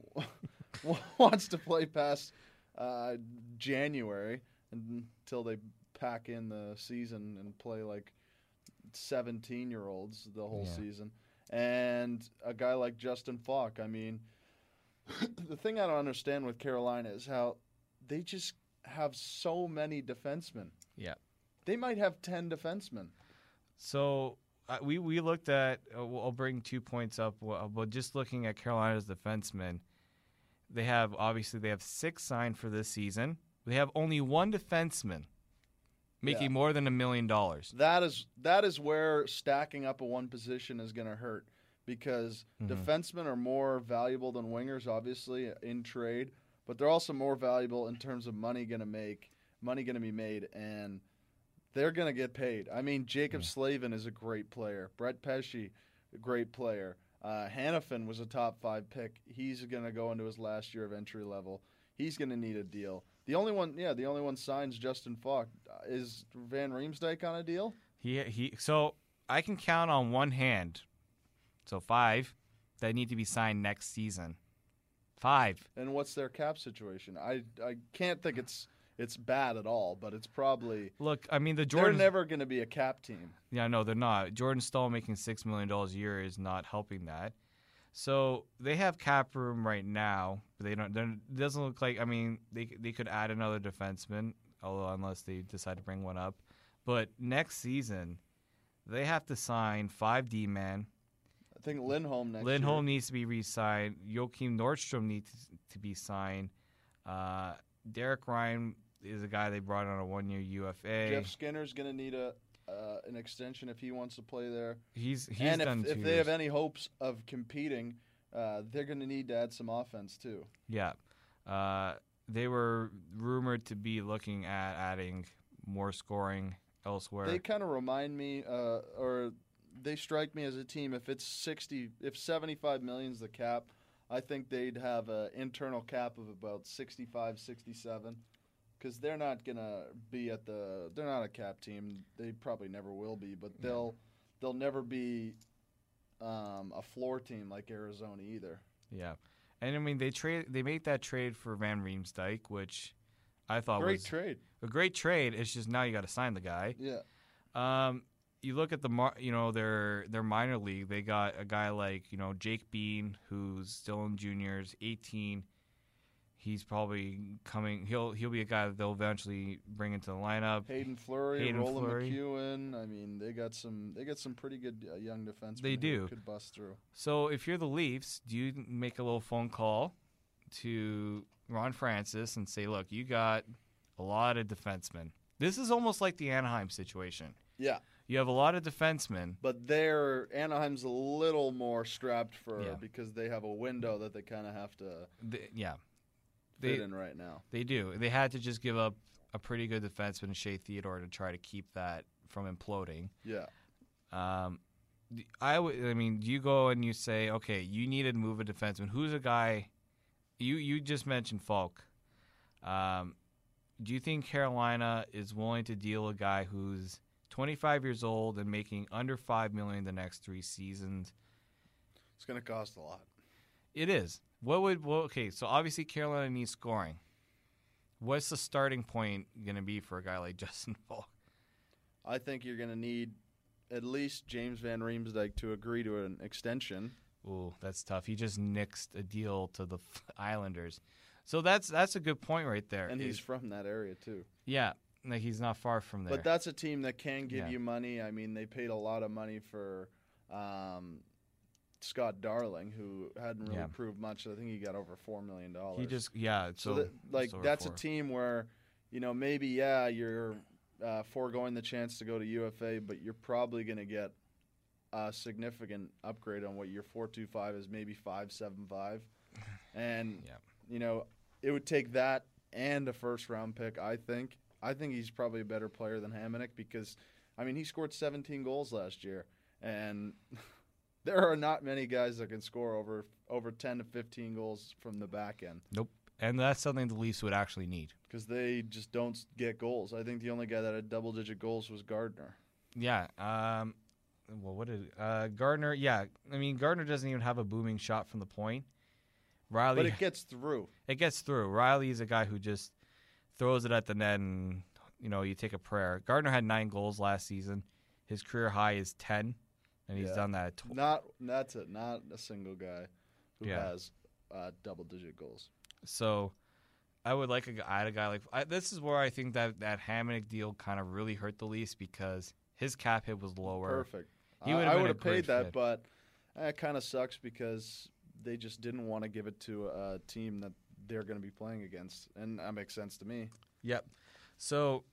(laughs) wants to play past uh, January until they pack in the season and play like 17 year olds the whole Yeah. season. And a guy like Justin Faulk, I mean, (clears throat) the thing I don't understand with Carolina is how they just have so many defensemen. Yeah. They might have 10 defensemen. So uh, we we looked at. Uh, we'll- I'll bring two points up. Well, but just looking at Carolina's defensemen, they have obviously they have six signed for this season. They have only one defenseman making Yeah. more than a million dollars. That is that is where stacking up a one position is going to hurt because Mhm. defensemen are more valuable than wingers, obviously in trade, but they're also more valuable in terms of money going to make money going to be made, and they're going to get paid. I mean, Jaccob Slavin is a great player. Brett Pesce, a great player. Uh, Hanifin was a top five pick. He's going to go into his last year of entry level. He's going to need a deal. The only one, yeah, the only one signs Justin Faulk. Is Van Riemsdyk on a deal? He he. So I can count on one hand. So five that need to be signed next season. Five. And what's their cap situation? I I can't think it's it's bad at all, but it's probably Look, I mean the Jordan. they're never going to be a cap team. Yeah, no, they're not. Jordan Staal making six million dollars a year is not helping that. So they have cap room right now. But they don't. It doesn't look like. I mean, they they could add another defenseman, although unless they decide to bring one up. But next season, they have to sign five D men. I think Lindholm next Lindholm year. needs to be re-signed. Joakim Nordstrom needs to be signed. Uh, Derek Ryan is a guy they brought on a one-year UFA. Jeff Skinner's going to need a uh, an extension if he wants to play there. he's he's and done if, if they have any hopes of competing, uh, they're going to need to add some offense too. Yeah. Uh, they were rumored to be looking at adding more scoring elsewhere. They kind of remind me, uh, or they strike me as a team. If it's sixty, if seventy-five million's the cap, I think they'd have an internal cap of about 65, 67. Because they're not gonna be at the, they're not a cap team. They probably never will be, but they'll, they'll never be um, a floor team like Arizona either. yeah. And I mean they trade they made that trade for Van Riemsdyk, which I thought was a Great was trade. a great trade. It's just now you got to sign the guy. Yeah. Um, you look at the mar- you know their their minor league. They got a guy like you know Jake Bean, who's still in juniors, 18. He's probably coming. He'll he'll be a guy that they'll eventually bring into the lineup. Haydn Fleury, Hayden Roland Fleury. McKeown. I mean, they got some. They got some pretty good uh, young defensemen. They do. Could bust through. So if you're the Leafs, do you make a little phone call to Ron Francis and say, look, you got a lot of defensemen. This is almost like the Anaheim situation. Yeah, You have a lot of defensemen. but there Anaheim's a little more strapped for Yeah. because they have a window that they kind of have to They, yeah, fit They- in right now. They do. They had to just give up a pretty good defenseman, Shea Theodore, to try to keep that from imploding. Yeah, Um, I would. I mean, you go and you say, okay, you needed to move a defenseman. Who's a guy? You you just mentioned Faulk. Um, do you think Carolina is willing to deal a guy who's 25 years old and making under five million the next three seasons? it's going to cost a lot. It is. What would? Well, okay, so obviously Carolina needs scoring. What's the starting point going to be for a guy like (laughs) Justin Faulk? I think you're going to need at least James Van Riemsdyk to agree to an extension. Ooh, that's tough. He just nixed a deal to the (laughs) Islanders, so that's that's a good point right there. And he's from that area too. yeah, like he's not far from there. But that's a team that can give Yeah. you money. I mean, they paid a lot of money for um, Scott Darling, who hadn't really Yeah. proved much. I think he got over four million dollars. he just yeah. so, So, that, like that's four. a team where you know maybe yeah you're uh, foregoing the chance to go to UFA, but you're probably going to get a significant upgrade on what your four two five is, maybe five seven five, (laughs) and Yeah. you know it would take that and a first round pick. I think. I think he's probably a better player than Hamonic because, I mean, he scored 17 goals last year, and (laughs) there are not many guys that can score over over 10 to 15 goals from the back end Nope. And that's something the Leafs would actually need. because they just don't get goals. I think the only guy that had double digit goals was Gardiner. Yeah. Um. Well, what did uh, Gardiner? Yeah. I mean, Gardiner doesn't even have a booming shot from the point. Rielly, But it gets through. it gets through. Rielly is a guy who just throws it at the net, and you know you take a prayer. Gardiner had nine goals last season. His career high is ten, and he's Yeah. done that. Tw- Not that's it. Not a single guy who Yeah. has uh, double digit goals. So I would like a, gu- had a guy like I, this is where I think that that Hamonic deal kind of really hurt the Leafs because his cap hit was lower. Perfect. He I- I would have paid that, fit. but it kind of sucks because they just didn't want to give it to a team that they're going to be playing against, and that makes sense to me. Yep. So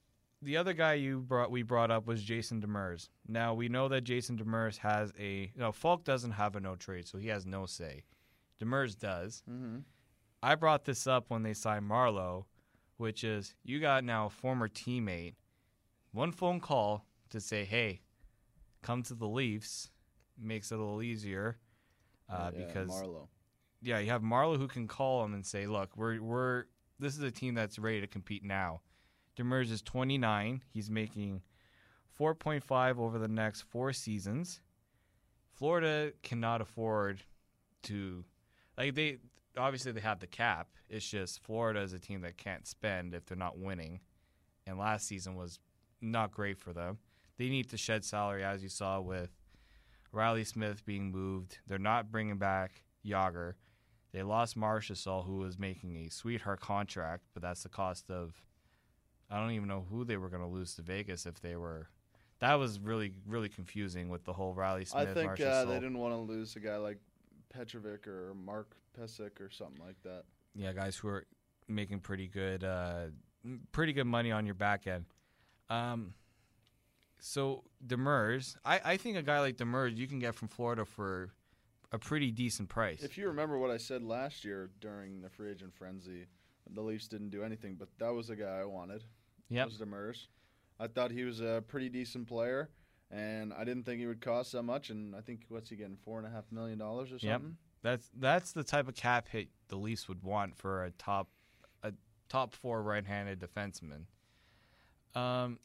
the other guy you brought we brought up was Jason Demers. Now we know that Jason Demers has a no Faulk doesn't have a no trade, so he has no say. Demers does. Mm-hmm. I brought this up when they signed Marleau, which is you got now a former teammate, one phone call to say, "Hey, come to the Leafs," makes it a little easier uh, because Marleau. yeah, you have Marleau who can call him and say, "Look, we're we're this is a team that's ready to compete now." Demers is 29. He's making 4.5 over the next four seasons. Florida cannot afford to like they obviously they have the cap. It's just Florida is a team that can't spend if they're not winning. And last season was not great for them. They need to shed salary as you saw with Reilly Smith being moved. They're not bringing back Jagr. They lost Marchessault, who was making a sweetheart contract, but that's the cost of. I don't even know who they were going to lose to Vegas if they were. That was really, really confusing with the whole Reilly Smith. I think uh, they didn't want to lose a guy like Petrovic or Mark Pysyk or something like that. yeah, guys who are making pretty good, uh, pretty good money on your back end. Um, so Demers, I, I think a guy like Demers you can get from Florida for a pretty decent price. If you remember what I said last year during the free agent frenzy, the Leafs didn't do anything, but that was a guy I wanted. Yep. Was Demers. I thought he was a pretty decent player, and I didn't think he would cost that much. And I think what's he getting four and a half million dollars or Yep. something? That's that's the type of cap hit the Leafs would want for a top a top four right-handed defenseman. Um,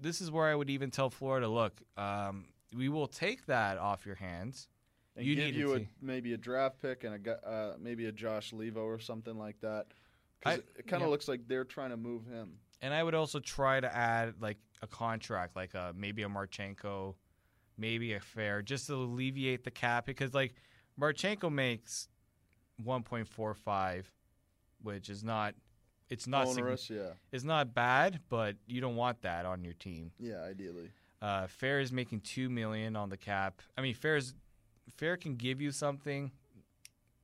this is where I would even tell Florida, look, um, we will take that off your hands. And You give you a, maybe a draft pick and a uh, maybe a Josh Leivo or something like that. 'Cause I- it, it kind of yeah. looks like they're trying to move him. And I would also try to add like a contract, like a, maybe a Marchenko, maybe a Fehr, just to alleviate the cap because like Marchenko makes 1.45, which is not, it's not Onerous, yeah, it's not bad, but you don't want that on your team. yeah, ideally. Uh, Fehr is making two million on the cap. I mean, Fehr's Fehr can give you something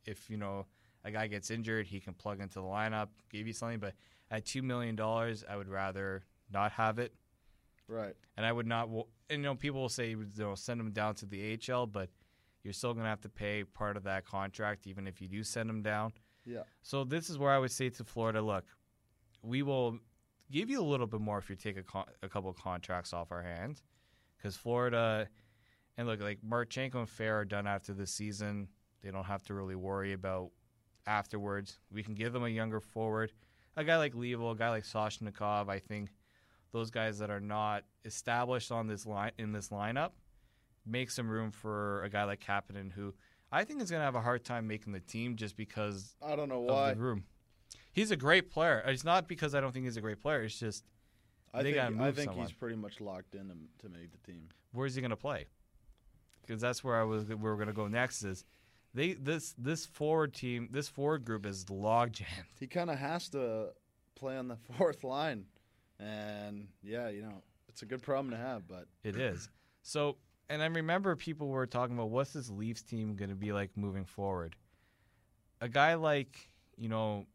if you know a guy gets injured, he can plug into the lineup, give you something. But at two million dollars, I would rather not have it, Right. and I would not. And you know, people will say you know send him down to the AHL, but you're still gonna have to pay part of that contract, even if you do send him down. Yeah. So this is where I would say to Florida, look, we will give you a little bit more if you take a, con- a couple of contracts off our hands, because Florida, and look, like Marchenko and Fehr are done after this season. They don't have to really worry about afterwards. We can give them a younger forward, a guy like Leivo, a guy like Soshnikov. I think those guys that are not established on this line in this lineup make some room for a guy like Kapanen, who I think is going to have a hard time making the team just because I don't know why. room. He's a great player. It's not because I don't think he's a great player. It's just I think, I think someone. he's pretty much locked in to, to make the team. where's he going to play? Because that's where I was. Where we're going to go next is they this this forward team, this forward group is log jammed. He kind of has to play on the (laughs) fourth line, and yeah, you know, it's a good problem to have. But It is. So, and I remember people were talking about what's this Leafs team going to be like moving forward. A guy like you know,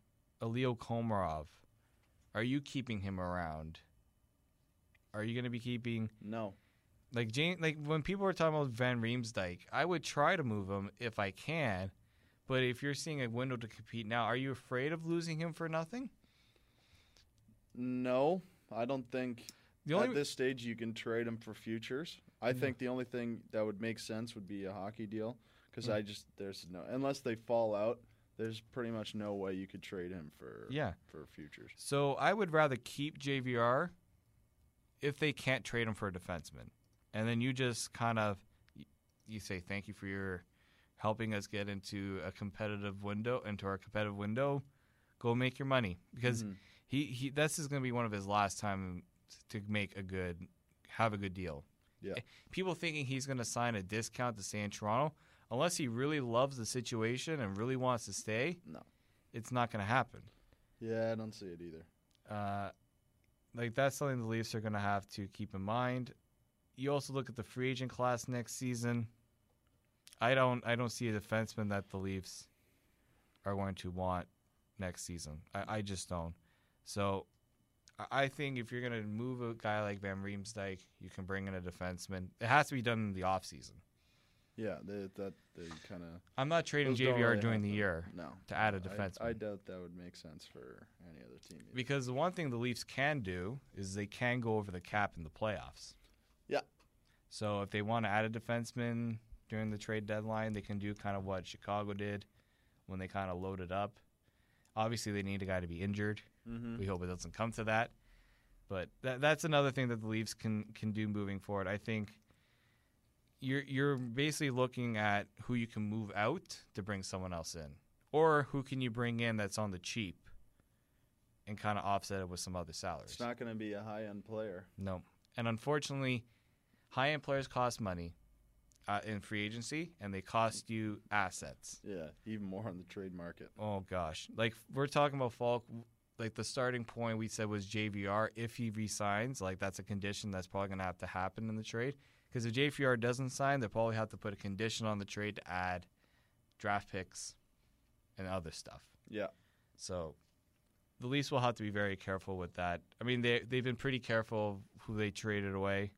a Leo Komarov, are you keeping him around? Are you going to be keeping no, like Jane? Like when people were talking about Van Riemsdyk, I would try to move him if I can. But if you're seeing a window to compete now, are you afraid of losing him for nothing? no, I don't think The only at this stage you can trade him for futures. I think the only thing that would make sense would be a hockey deal because Mm. I just there's no unless they fall out. There's pretty much no way you could trade him for Yeah. for futures. So I would rather keep JVR if they can't trade him for a defenseman, and then you just kind of you say thank you for your helping us get into a competitive window, into our competitive window. Go make your money because Mhm. he, he this is going to be one of his last time to make a good have a good deal. Yeah. People thinking he's going to sign a discount to stay in Toronto, unless he really loves the situation and really wants to stay, No. it's not going to happen. Yeah, I don't see it either. Uh, like that's something the Leafs are going to have to keep in mind. You also look at the free agent class next season. I don't I don't see a defenseman that the Leafs are going to want next season. I, I just don't. So I- I think if you're going to move a guy like Van Riemsdyk, you can bring in a defenseman. It has to be done in the offseason. Yeah, they, that they kind of I'm not trading JVR during the year No, to add a defenseman. I, doubt that would make sense for any other team. either. Because the one thing the Leafs can do is they can go over the cap in the playoffs. So if they want to add a defenseman during the trade deadline, they can do kind of what Chicago did when they kind of loaded up. Obviously, they need a guy to be injured. Mhm. We hope it doesn't come to that. But that, that's another thing that the Leafs can can do moving forward. I think you're you're basically looking at who you can move out to bring someone else in, or who can you bring in that's on the cheap, and kind of offset it with some other salaries. It's not going to be a high end player. No, and unfortunately, high end players cost money uh, in free agency, and they cost you assets. Yeah, even more on the trade market. Oh gosh, like we're talking about Faulk. Like the starting point we said was JVR. If he resigns, like that's a condition that's probably going to have to happen in the trade. Because if JVR doesn't sign, they'll probably have to put a condition on the trade to add draft picks and other stuff. Yeah, So the Leafs will have to be very careful with that. I mean, they they've been pretty careful who they traded away.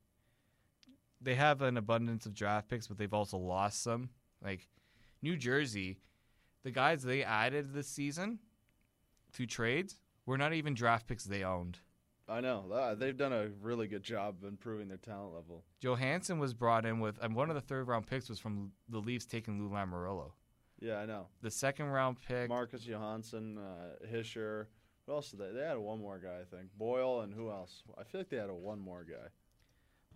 They have an abundance of draft picks, but they've also lost some. Like New Jersey, the guys they added this season through trades were not even draft picks they owned. I know. Uh, They've done a really good job of improving their talent level. Johansson was brought in with, and one of the third round picks was from the Leafs taking Lou Lamoriello. Yeah, I know. The second round pick, Marcus Johansson, uh, Hischier. Who else did they? They had one more guy, I think. Boyle and who else? I feel like they had a one more guy.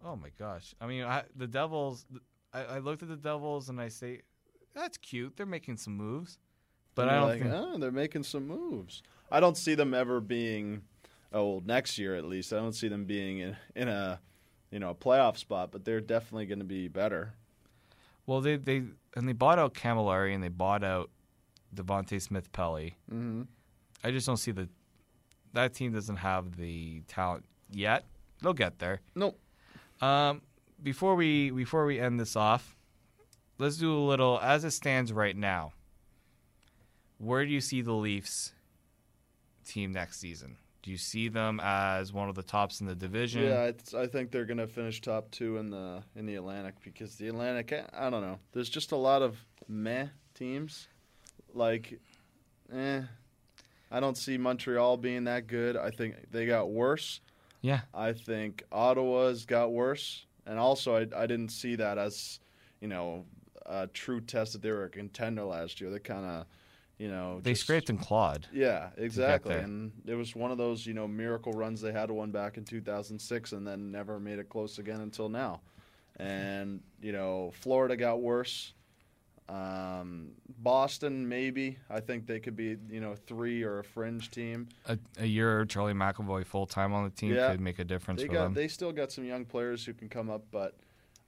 Oh my gosh! I mean, I, the Devils. I, I looked at the Devils and I say, that's cute. They're making some moves, but I don't like, think. oh, they're making some moves. I don't see them ever being, oh, next year at least. I don't see them being in, in a, you know, a playoff spot. But they're definitely going to be better. Well, they they and they bought out Cammalleri and they bought out Devante Smith Pelly. Mm-hmm. I just don't see the that team doesn't have the talent yet. They'll get there. Nope. Um, before we before we end this off, let's do a little as it stands right now. where do you see the Leafs team next season? Do you see them as one of the tops in the division? Yeah, I think they're gonna finish top two in the in the Atlantic because the Atlantic, I- I don't know. There's just a lot of meh teams, like, eh. I don't see Montreal being that good. I think they got worse. Yeah. I think Ottawa's got worse, and also I, I didn't see that as, you know, a true test that they were a contender last year. They kind of, you know, They just- scraped and clawed. yeah, exactly. And it was one of those, you know, miracle runs they had one back in 2006 and then never made it close again until now. And, you know, Florida got worse. Um, Boston, maybe. I think they could be, you know, three or a fringe team. A, a year Charlie McAvoy full time on the team Yeah. could make a difference They for got, them. they still got some young players who can come up, but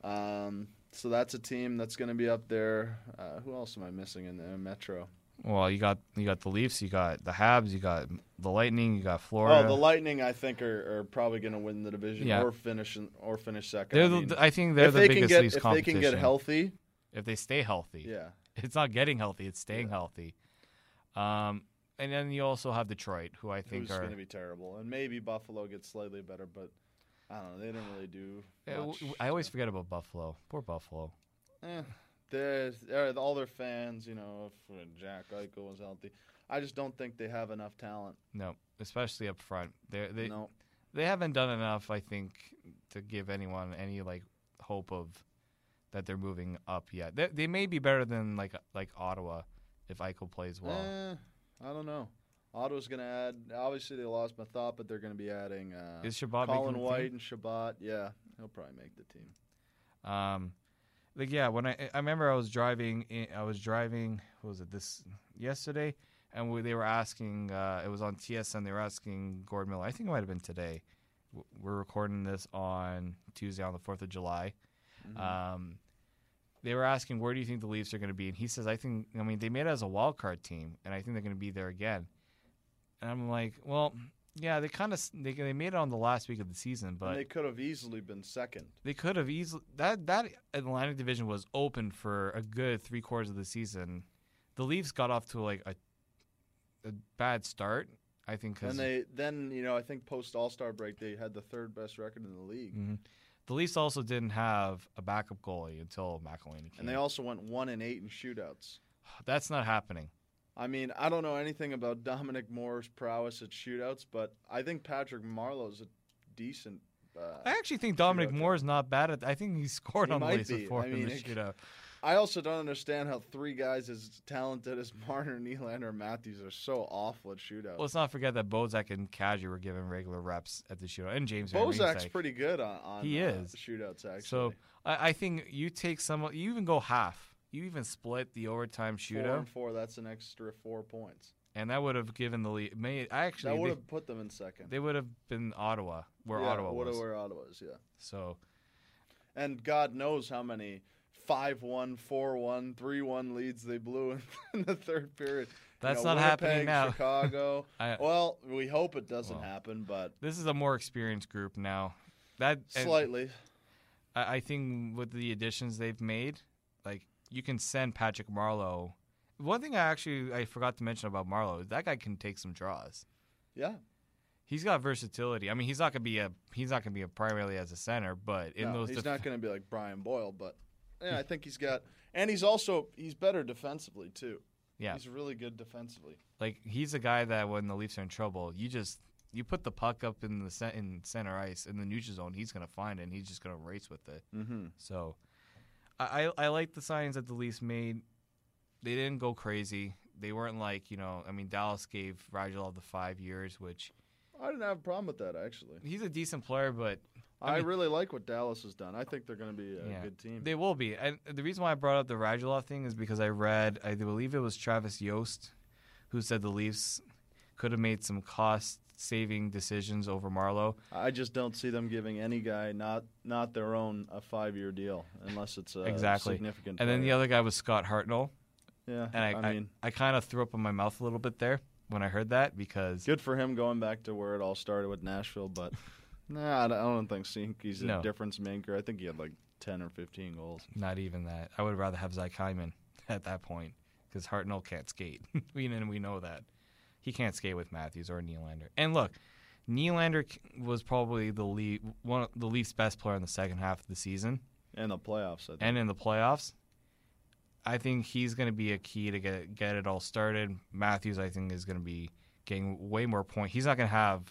um, so that's a team that's going to be up there. Uh, who else am I missing in the Metro? well, you got you got the Leafs, you got the Habs, you got the Lightning, you got Florida. Oh, the Lightning, I think, are, are probably going to win the division Yeah. or finish or finish second. I, the, mean, I think they're the they biggest get Leafs if they can get healthy, if they stay healthy. yeah, (laughs) It's not getting healthy; it's staying healthy. Um, and then you also have Detroit, who I think who's are going to be terrible, and maybe Buffalo gets slightly better, but I don't know. They didn't really do. Yeah, much. I always forget about Buffalo. Poor Buffalo. Eh, they're, they're- all their fans, you know, if uh, Jack Eichel was healthy, I just don't think they have enough talent. No, especially up front. They they no, they haven't done enough, I think, to give anyone any like hope of that they're moving up yet. They, they may be better than like like Ottawa if Eichel plays well. Eh, I don't know. Ottawa's going to add. Obviously, they lost Methot, but they're going to be adding uh, Is Chabot Colin White and Chabot. Yeah, he'll probably make the team. Um, like yeah, when I I remember I was driving, in, I was driving. What was it this yesterday? And we, they were asking. Uh, it was on TSN. They were asking Gordon Miller. I think it might have been today. We're recording this on Tuesday on the Fourth of July. Um, they were asking where do you think the Leafs are going to be, and he says, I think. I mean, they made it as a wild card team, and I think they're going to be there again. And I'm like, well, yeah, they kind of they, they made it on the last week of the season, but and they could have easily been second. they could have easily that that Atlantic division was open for a good three quarters of the season. The Leafs got off to like a a bad start, I think. Cause And they then you know I think post All Star break they had the third best record in the league, Mhm. The Leafs also didn't have a backup goalie until McElhinney came. and they also went one and eight in shootouts. (sighs) That's not happening. I mean, I don't know anything about (laughs) Dominic Moore's prowess at shootouts, but I think Patrick Marleau's a decent. Uh, I actually think Dominic Moore is not bad at. I think he scored He on the Leafs before I in the shootout. I also don't understand how three guys as talented as (laughs) Marner, Nylander, and Matthews are so awful at shootouts. Let's not forget that Bozak and Kadri were given regular reps at the shootout, and James. Bozak's Riemsdyk. pretty good on, on He uh, is. shootouts actually. So I, I think you take some. You even go half. You even split the overtime shootout. four and four, that's an extra four points. and that would have given the lead. May That actually that would have put them in second. they would have been Ottawa, where yeah, Ottawa was. where Ottawa is, yeah. So And God knows how many 5 1, 4 1, 3 1 leads they blew in, (laughs) in the third period. You That's know, not happening now. (laughs) Chicago. I- well, we hope it doesn't Well. happen, but this is a more experienced group now. That slightly. I, I think with the additions they've made, like you can send Patrick Marleau. One thing I actually I forgot to mention about Marleau is that guy can take some draws. Yeah. He's got versatility. I mean, he's not gonna be a he's not gonna be a primarily as a center, but in no, those he's def- not going to be like Brian Boyle, but yeah, I think he's got, and he's also he's better defensively too. yeah, He's really good defensively. like he's a guy that when the Leafs are in trouble, you just you put the puck up in the in center ice in the neutral zone, he's gonna find it and he's just gonna race with it. Mm-hmm. So, I I, like the signs that the Leafs made. They didn't go crazy. They weren't like you know. I mean, Dallas gave Radulov the five years, which I didn't have a problem with that actually. he's a decent player, but I, mean- really like what Dallas has done. I think they're going to be a Yeah. good team. They will be. And the reason why I brought up the Radulov thing is because I read, I believe it was Travis Yost, who said the Leafs could have made some cost saving decisions over Marleau. I just don't see them giving any guy not not their own a five year deal unless it's a Exactly. significant. And then the other guy was Scott Hartnell. yeah, And I, I, mean, I, kind of threw up in my mouth a little bit there when I heard that because good for him going back to where it all started with Nashville, but (laughs) nah, I don't- I don't think Sinky's a difference maker. I think he had like ten or fifteen goals. not even that. I would rather have Zach Hyman (laughs) at that point because Hartnell can't skate. (laughs) we and we know that he can't skate with Matthews or Nylander. And look, Nylander was probably the Leaf, one of the Leafs' best player in the second half of the season And the playoffs. I think. and in the playoffs. I think he's going to be a key to get get it all started. Matthews, I think, is going to be getting way more points. He's not going to have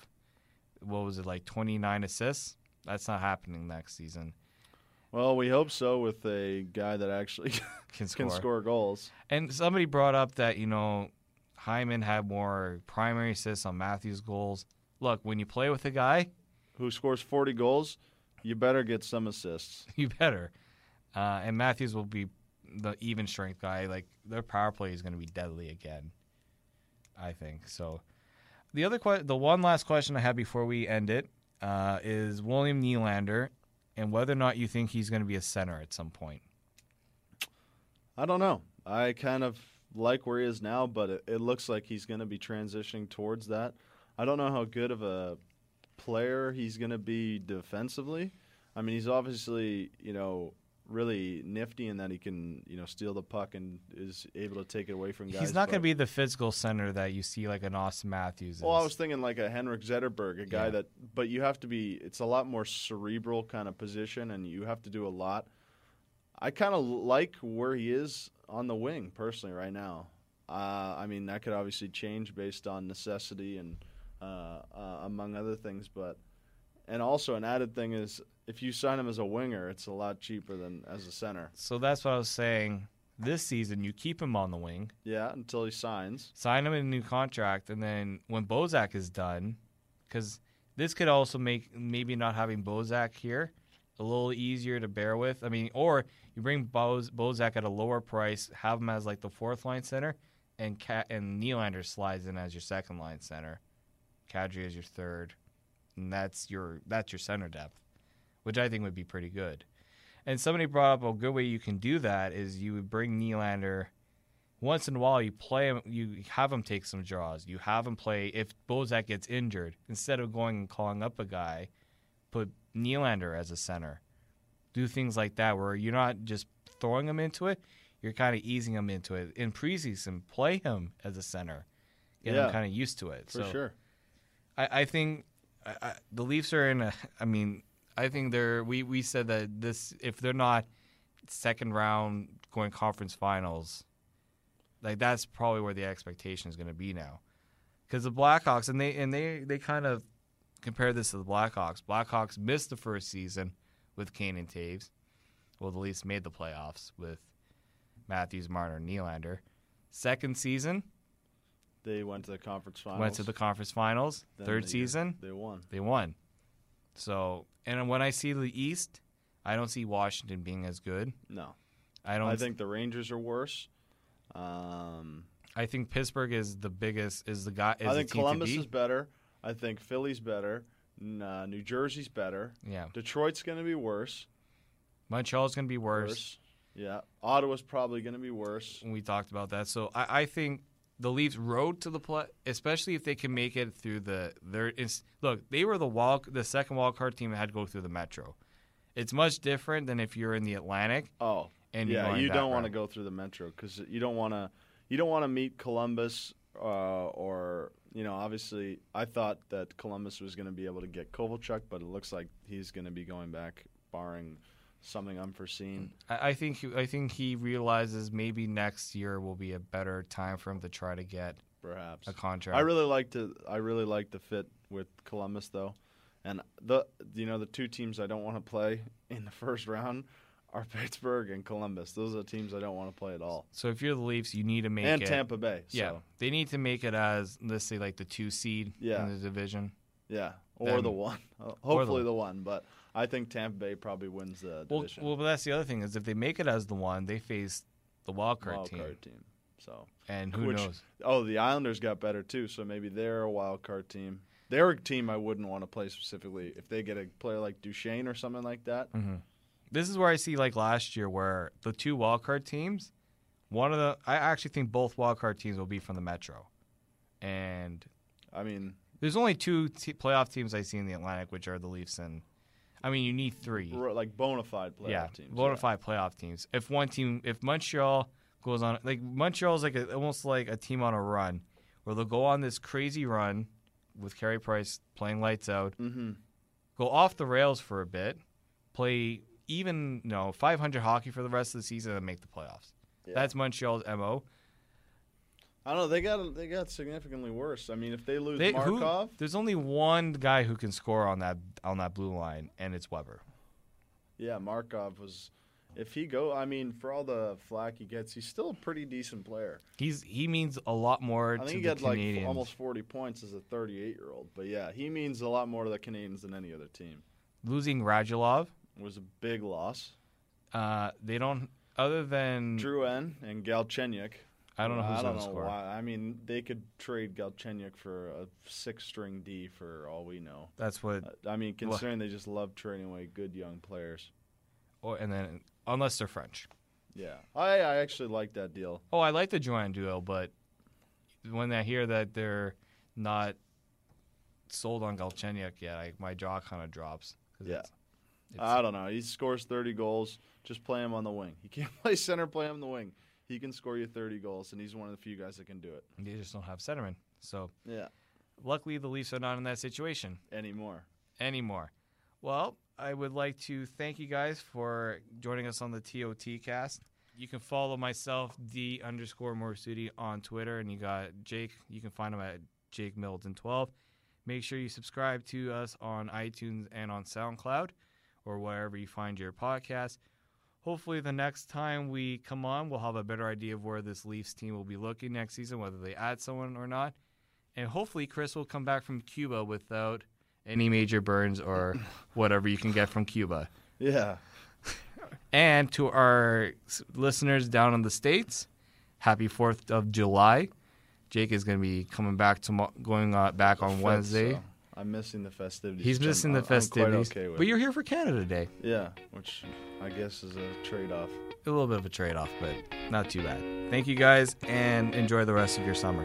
what was it like twenty nine assists. That's not happening next season. well, we hope so with a guy that actually (laughs) Can score. can score goals. And somebody brought up that you know Hyman had more primary assists on Matthews' goals. Look, when you play with a guy, Who scores 40 goals, you better get some assists. (laughs) you better. Uh, and Matthews will be the even strength guy. Like their power play is going to be deadly again. I think so. The other the one last question I have before we end it uh, is William Nylander and whether or not you think he's going to be a center at some point. I don't know. I kind of like where he is now, but it, it looks like he's going to be transitioning towards that. I don't know how good of a player he's going to be defensively. I mean, he's obviously, you know, really nifty in that he can, you know, steal the puck and is able to take it away from guys. he's not going to be the physical center that you see like an Austin Matthews. Well, I was thinking like a Henrik Zetterberg, a guy Yeah. that, but you have to be. It's a lot more cerebral kind of position, and you have to do a lot. I kind of like where he is on the wing personally right now. Uh, I mean, that could obviously change based on necessity and uh, uh, among other things, but and also an added thing is if you sign him as a winger, it's a lot cheaper than as a center. So that's what I was saying. This season, you keep him on the wing, Yeah, until he signs. sign him in a new contract, and then when Bozak is done, because this could also make maybe not having Bozak here a little easier to bear with. I mean, or you bring Boz, Bozak at a lower price, have him as like the fourth line center, and Cat and Nylander slides in as your second line center, Kadri as your third, and that's your that's your center depth, which I think would be pretty good. And somebody brought up a good way you can do that is you would bring Nylander once in a while. You play him, you have him take some draws. You have him play if Bozak gets injured instead of going and calling up a guy, put Nylander as a center. Do things like that where you're not just throwing him into it, you're kind of easing him into it. In preseason, play him as a center, get Yeah. him kind of used to it. For so sure. I, I think I, I, the Leafs are in a. I mean, I think they're. We, we said that this if they're not second round going conference finals, like that's probably where the expectation is going to be now, because the Blackhawks and they and they they kind of compare this to the Blackhawks. Blackhawks missed the first season with Kane and Toews. Well, the Leafs made the playoffs with Matthews, Marner, and Nylander. Second season They went to the conference finals. went to the conference finals. Then Third they- season They won. they won. So, and when I see the East, I don't see Washington being as good. No. I don't. I think the Rangers are worse. Um, I think Pittsburgh is the biggest. Is the guy? Is I think Columbus is better. I think Philly's better. N- uh, New Jersey's better. Yeah, Detroit's going to be worse. Montreal's going to be worse. Yeah. Ottawa's probably going to be worse. We talked about that. So I, I think the Leafs road to the play, especially if they can make it through the their. Look, they were the wild, the second wild card team that had to go through the Metro. It's much different than if you're in the Atlantic. Oh, And yeah. You don't want to go through the Metro because you don't want to. You don't want to meet Columbus uh, or you know. Obviously, I thought that Columbus was going to be able to get Kovalchuk, but it looks like he's going to be going back, barring something unforeseen. I, I think he- I think he realizes maybe next year will be a better time for him to try to get Perhaps a contract. I really like to. I really like the fit with Columbus though, and the you know the two teams I don't want to play (laughs) in the first round are Pittsburgh and Columbus. Those are the teams I don't want to play at all. so if you're the Leafs, you need to make and it. Tampa Bay. So, Yeah, they need to make it as let's say like the two seed Yeah. in the division. yeah, or Then- the one. (laughs) Hopefully the one, but I think Tampa Bay probably wins the Well, division. well, but that's the other thing is if they make it as the one, they face the wild card wild team, card team. So and who Which- knows? oh, the Islanders got better too. So maybe they're a wild card team. They're a team I wouldn't want to play specifically if they get a player like Duchene or something like that. Mm-hmm. This is where I see like last year where the two wild card teams, one of the I actually think both wild card teams will be from the Metro, and I mean, There's only two t- playoff teams I see in the Atlantic, which are the Leafs and. I mean, you need three. like bona fide playoff yeah, teams. bona fide playoff teams. If one team, if Montreal goes on like Montreal's like a, almost like a team on a run, where they'll go on this crazy run with Carey Price playing lights out, Mm-hmm. go off the rails for a bit, play even you know 500 hockey for the rest of the season, and make the playoffs. That's Montreal's mo. I don't know. They got they got significantly worse. I mean, if they lose They, who- Markov, there's only one guy who can score on that on that blue line, and it's Weber. yeah, Markov was. If he go, I mean, for all the flack he gets, he's still a pretty decent player. He's he means a lot more I think he got like almost 40 points as a 38 year old. But yeah, he means a lot more to the Canadiens than any other team. Losing Radulov, was a big loss. uh, they don't. Other than Drouin and Galchenyuk. I don't know who's I don't gonna know score. why. I mean, they could trade Galchenyuk for a six-string D for all we know. That's what. Uh, I mean, considering they just love trading away good young players. Or and then unless they're French. Yeah, I, I actually like that deal. Oh, I like the Joanne duo, but when I hear that they're not sold on Galchenyuk yet, I, my jaw kind of drops. Yeah. it's- it's- I don't know. He scores 30 goals. Just play him on the wing. He can't (laughs) play center. Play him on the wing. He can score you 30 goals, and he's one of the few guys that can do it. they just don't have centerman. So Yeah, luckily, the Leafs are not in that situation anymore. anymore. Well, I would like to thank you guys for joining us on the TOT cast. You can follow myself, D underscore Morsuti, on Twitter, and you got Jake. You can find him at Jake Middleton 12. Make sure you subscribe to us on iTunes and on SoundCloud or wherever you find your podcast. Hopefully, the next time we come on, we'll have a better idea of where this Leafs team will be looking next season, whether they add someone or not. And hopefully, Chris will come back from Cuba without any major burns or (coughs) whatever you can get from Cuba. Yeah. (laughs) And to our listeners down in the States, happy 4th of July. Jake is going to be coming back tomorrow, going uh, back on Wednesday. so I'm missing the festivities. He's I'm- missing the I'm- quite festivities. okay but you're here for Canada Day. Yeah, which I guess is a trade-off. A little bit of a trade off, but not too bad. Thank you guys and enjoy the rest of your summer.